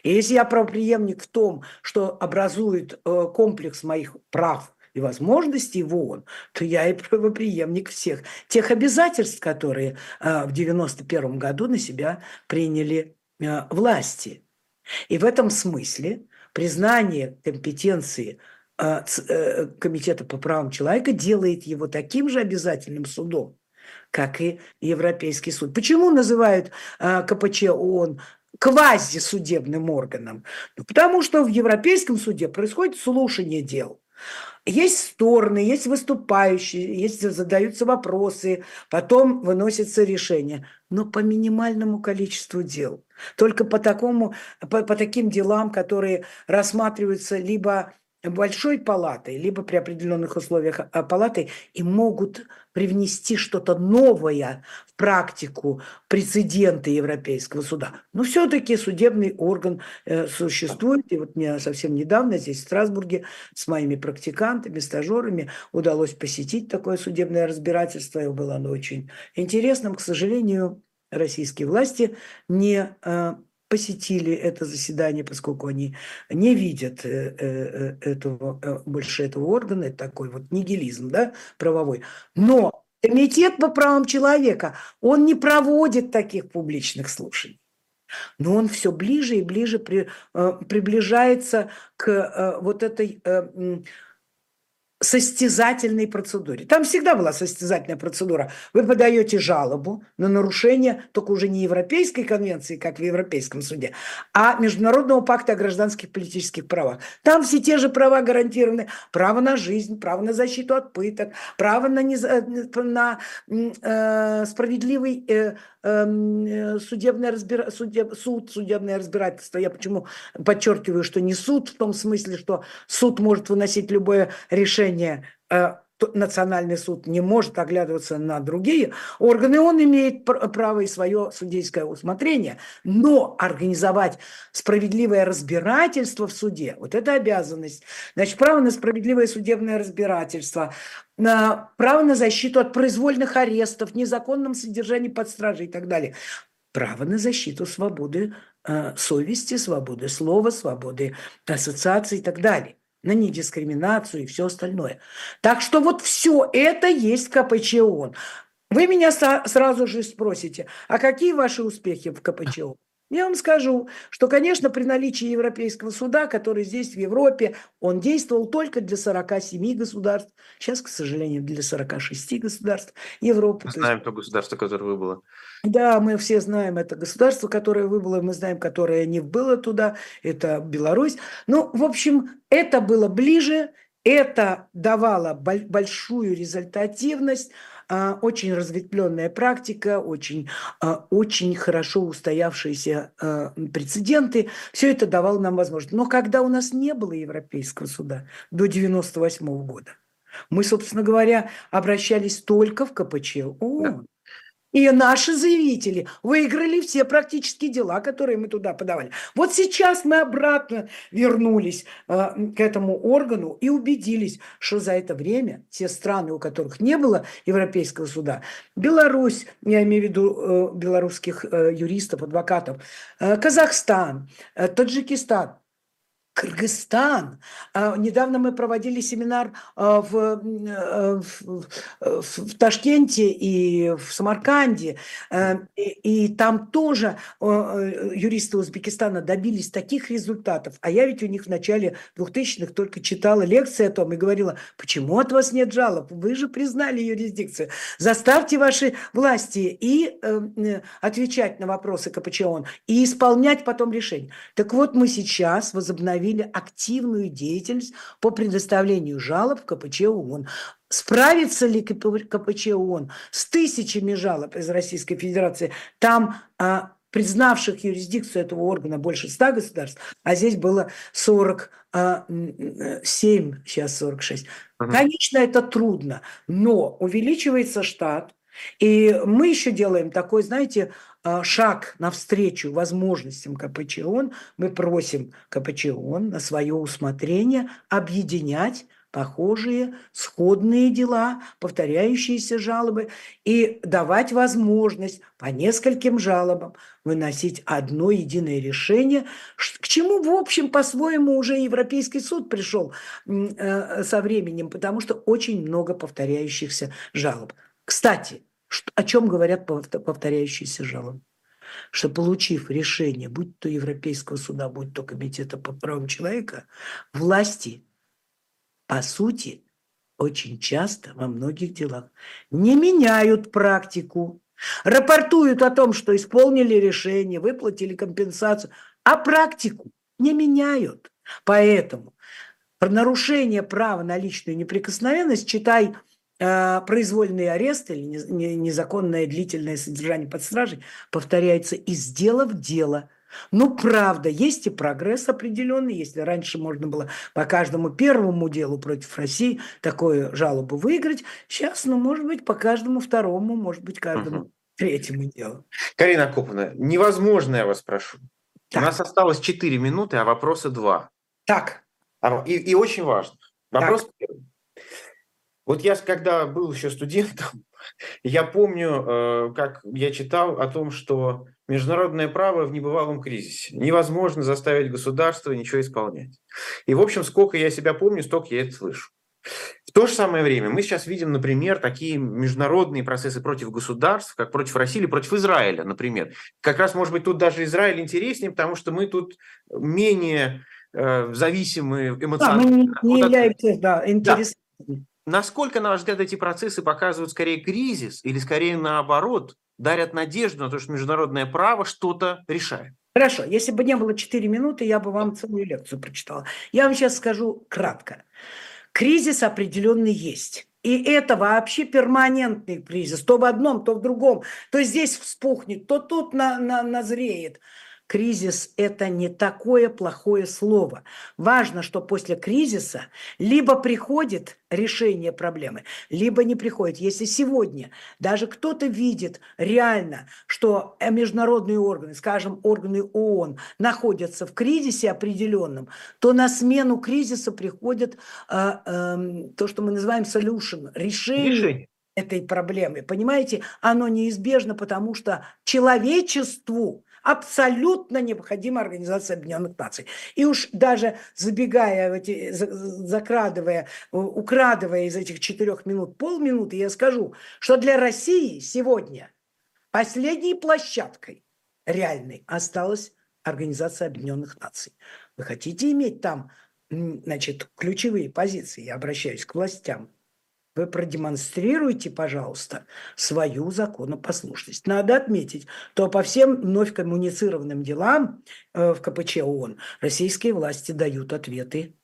И если я правоприемник в том, что образует э, комплекс моих прав и возможностей в ООН, то я и правоприемник всех тех обязательств, которые э, в 1991 году на себя приняли э, власти. И в этом смысле признание компетенции – Комитета по правам человека делает его таким же обязательным судом, как и Европейский суд. Почему называют э, КПЧ ООН квазисудебным органом? Ну, потому что в Европейском суде происходит слушание дел. Есть стороны, есть выступающие, есть задаются вопросы, потом выносится решение, но по минимальному количеству дел. Только по такому, по, по таким делам, которые рассматриваются либо большой палатой, либо при определенных условиях а, палатой и могут привнести что-то новое в практику прецеденты Европейского суда. Но все-таки судебный орган э, существует. И вот мне совсем недавно здесь, в Страсбурге, с моими практикантами, стажерами удалось посетить такое судебное разбирательство. И было оно очень интересным. К сожалению, российские власти не э, посетили это заседание, поскольку они не видят э, э, э, этого, больше этого органа, это такой вот нигилизм да, правовой. Но Комитет по правам человека, он не проводит таких публичных слушаний. Но он все ближе и ближе при, приближается к вот этой состязательной процедуре. Там всегда была состязательная процедура. Вы подаете жалобу на нарушение только уже не Европейской конвенции, как в Европейском суде, а Международного пакта о гражданских и политических правах. Там все те же права гарантированы. Право на жизнь, право на защиту от пыток, право на, нез... на э, справедливый э, судебное разбира... судеб... суд, судебное разбирательство. Я почему подчеркиваю, что не суд в том смысле, что суд может выносить любое решение, решение э, Национальный суд не может оглядываться на другие органы, он имеет право и свое судейское усмотрение. Но организовать справедливое разбирательство в суде, вот это обязанность. Значит, право на справедливое судебное разбирательство, на право на защиту от произвольных арестов, незаконном содержании под стражей и так далее. Право на защиту свободы э, совести, свободы слова, свободы ассоциации и так далее на недискриминацию и все остальное. Так что вот все это есть КПЧ. Вы меня сразу же спросите, а какие ваши успехи в КПЧ? Я вам скажу, что, конечно, при наличии Европейского суда, который здесь, в Европе, он действовал только для 47 государств. Сейчас, к сожалению, для 46 государств Европы. Мы знаем то, государство, которое выбыло. Да, мы все знаем это государство, которое выбыло, мы знаем, которое не вбыло туда, это Беларусь. Ну, в общем, это было ближе, это давало большую результативность, очень разветвленная практика, очень, а, очень хорошо устоявшиеся а, прецеденты. Все это давало нам возможность. Но когда у нас не было Европейского суда до 1998 года, мы, собственно говоря, обращались только в КПЧ ООН. И наши заявители выиграли все практически дела, которые мы туда подавали. Вот сейчас мы обратно вернулись э, к этому органу и убедились, что за это время те страны, у которых не было Европейского суда, Беларусь, я имею в виду э, белорусских э, юристов, адвокатов, э, Казахстан, э, Таджикистан, Кыргызстан. А, недавно мы проводили семинар а, в, э, в, в, Ташкенте и в Самарканде, э, и, и там тоже э, юристы Узбекистана добились таких результатов. А я ведь у них в начале 2000-х только читала лекции о том и говорила, почему от вас нет жалоб? Вы же признали юрисдикцию. Заставьте ваши власти и отвечать на вопросы КПЧОН, и исполнять потом решения. Так вот, мы сейчас возобновили возобновили активную деятельность по предоставлению жалоб в КПЧ ООН. Справится ли КПЧ ООН с тысячами жалоб из Российской Федерации? Там а, признавших юрисдикцию этого органа больше 100 государств, а здесь было 47, а, сейчас 46. Угу. Конечно, это трудно, но увеличивается штат, и мы еще делаем такой, знаете, а, шаг навстречу возможностям КПЧ. Мы просим КПЧ на свое усмотрение объединять похожие, сходные дела, повторяющиеся жалобы и давать возможность по нескольким жалобам выносить одно единое решение, к чему, в общем, по-своему уже Европейский суд пришел э, со временем, потому что очень много повторяющихся жалоб. Кстати, о чем говорят повторяющиеся жалобы? Что получив решение, будь то Европейского суда, будь то Комитета по правам человека, власти, по сути, очень часто во многих делах не меняют практику, рапортуют о том, что исполнили решение, выплатили компенсацию, а практику не меняют. Поэтому нарушение права на личную неприкосновенность, читай произвольный арест или незаконное длительное содержание под стражей, повторяется из дела в дело – ну, правда, есть и прогресс определенный. Если раньше можно было по каждому первому делу против России такую жалобу выиграть, сейчас, ну, может быть, по каждому второму, может быть, каждому угу. третьему делу. Карина Коповна, невозможно, я вас прошу. Так. У нас осталось 4 минуты, а вопросы 2. Так. А, и, и очень важно. Вопрос так. Вот я, когда был еще студентом, [laughs] я помню, э, как я читал о том, что международное право в небывалом кризисе. Невозможно заставить государство ничего исполнять. И, в общем, сколько я себя помню, столько я это слышу. В то же самое время мы сейчас видим, например, такие международные процессы против государств, как против России или против Израиля, например. Как раз, может быть, тут даже Израиль интереснее, потому что мы тут менее э, зависимы эмоционально. Да, мы не, не являемся, да, интересными. Да. Насколько, на ваш взгляд, эти процессы показывают скорее кризис или скорее наоборот, дарят надежду на то, что международное право что-то решает? Хорошо, если бы не было 4 минуты, я бы вам целую лекцию прочитала. Я вам сейчас скажу кратко. Кризис определенный есть. И это вообще перманентный кризис. То в одном, то в другом. То здесь вспухнет, то тут на, на, назреет. Кризис – это не такое плохое слово. Важно, что после кризиса либо приходит решение проблемы, либо не приходит. Если сегодня даже кто-то видит реально, что международные органы, скажем, органы ООН, находятся в кризисе определенном, то на смену кризиса приходит э, э, то, что мы называем solution, решение. решение этой проблемы. Понимаете, оно неизбежно, потому что человечеству абсолютно необходима Организация Объединенных Наций. И уж даже забегая, эти, закрадывая, украдывая из этих четырех минут полминуты, я скажу, что для России сегодня последней площадкой реальной осталась Организация Объединенных Наций. Вы хотите иметь там значит, ключевые позиции, я обращаюсь к властям, вы продемонстрируйте, пожалуйста, свою законопослушность. Надо отметить, что по всем вновь коммуницированным делам э, в КПЧ ООН российские власти дают ответы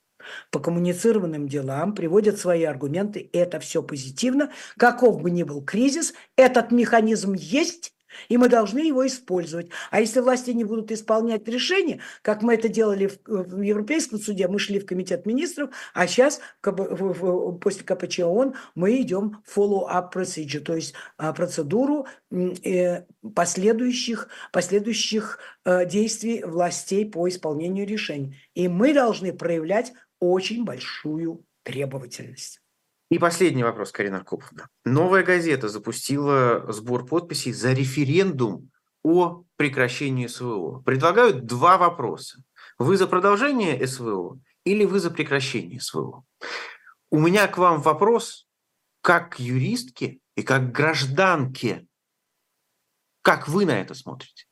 по коммуницированным делам, приводят свои аргументы. Это все позитивно. Каков бы ни был кризис, этот механизм есть, и мы должны его использовать. А если власти не будут исполнять решения, как мы это делали в, в Европейском суде, мы шли в комитет министров, а сейчас после КПЧ ООН мы идем follow-up procedure, то есть а, процедуру э, последующих, последующих э, действий властей по исполнению решений. И мы должны проявлять очень большую требовательность. И последний вопрос, Карина Коповна. Новая газета запустила сбор подписей за референдум о прекращении СВО. Предлагают два вопроса. Вы за продолжение СВО или вы за прекращение СВО? У меня к вам вопрос, как юристке и как гражданке. Как вы на это смотрите?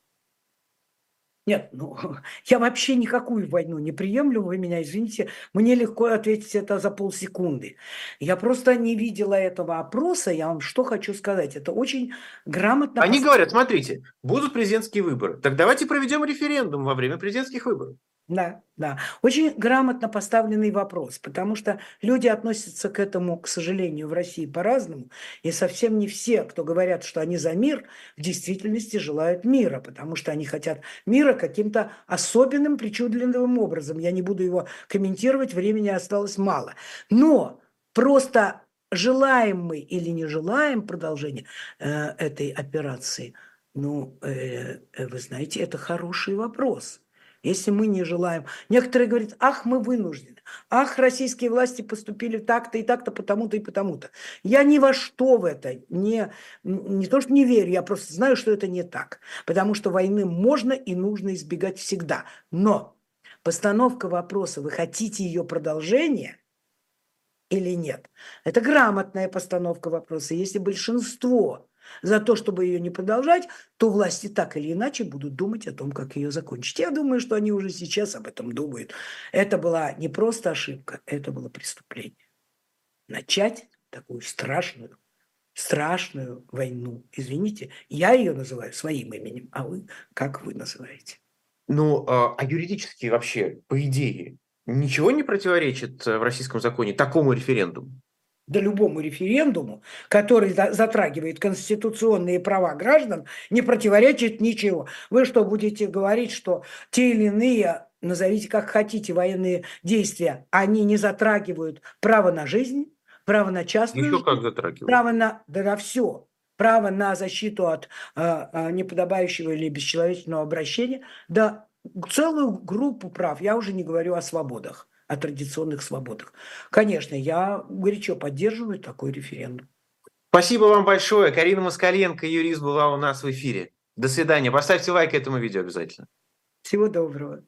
Нет, ну, [laughs] я вообще никакую войну не приемлю, вы меня извините, мне легко ответить это за полсекунды. Я просто не видела этого опроса, я вам что хочу сказать, это очень грамотно... Они говорят, смотрите, будут президентские выборы, так давайте проведем референдум во время президентских выборов. Да, да. Очень грамотно поставленный вопрос, потому что люди относятся к этому, к сожалению, в России по-разному. И совсем не все, кто говорят, что они за мир, в действительности желают мира, потому что они хотят мира каким-то особенным, причудливым образом. Я не буду его комментировать, времени осталось мало. Но просто желаем мы или не желаем продолжения э, этой операции, ну, э, э вы знаете, это хороший вопрос если мы не желаем. Некоторые говорят, ах, мы вынуждены, ах, российские власти поступили так-то и так-то, потому-то и потому-то. Я ни во что в это не, не то, что не верю, я просто знаю, что это не так. Потому что войны можно и нужно избегать всегда. Но постановка вопроса, вы хотите ее продолжения или нет? Это грамотная постановка вопроса. Если большинство за то, чтобы ее не продолжать, то власти так или иначе будут думать о том, как ее закончить. Я думаю, что они уже сейчас об этом думают. Это была не просто ошибка, это было преступление. начать такую страшную, страшную войну. Извините, я ее называю своим именем, а вы как вы называете? Ну, а, а юридически вообще, по идее, ничего не противоречит э, в российском законе такому референдуму? Да любому референдуму, который затрагивает конституционные права граждан, не противоречит ничего. Вы что, будете говорить, что те или иные, назовите как хотите, военные действия, они не затрагивают право на жизнь, право на частную Еще жизнь, как затрагивают. право на, да на все, право на защиту от а, неподобающего или бесчеловечного обращения, да целую группу прав, я уже не говорю о свободах, о традиционных свободах. Конечно, я горячо поддерживаю такой референдум. Спасибо вам большое. Карина Москаленко, юрист, была у нас в эфире. До свидания. Поставьте лайк этому видео обязательно. Всего доброго.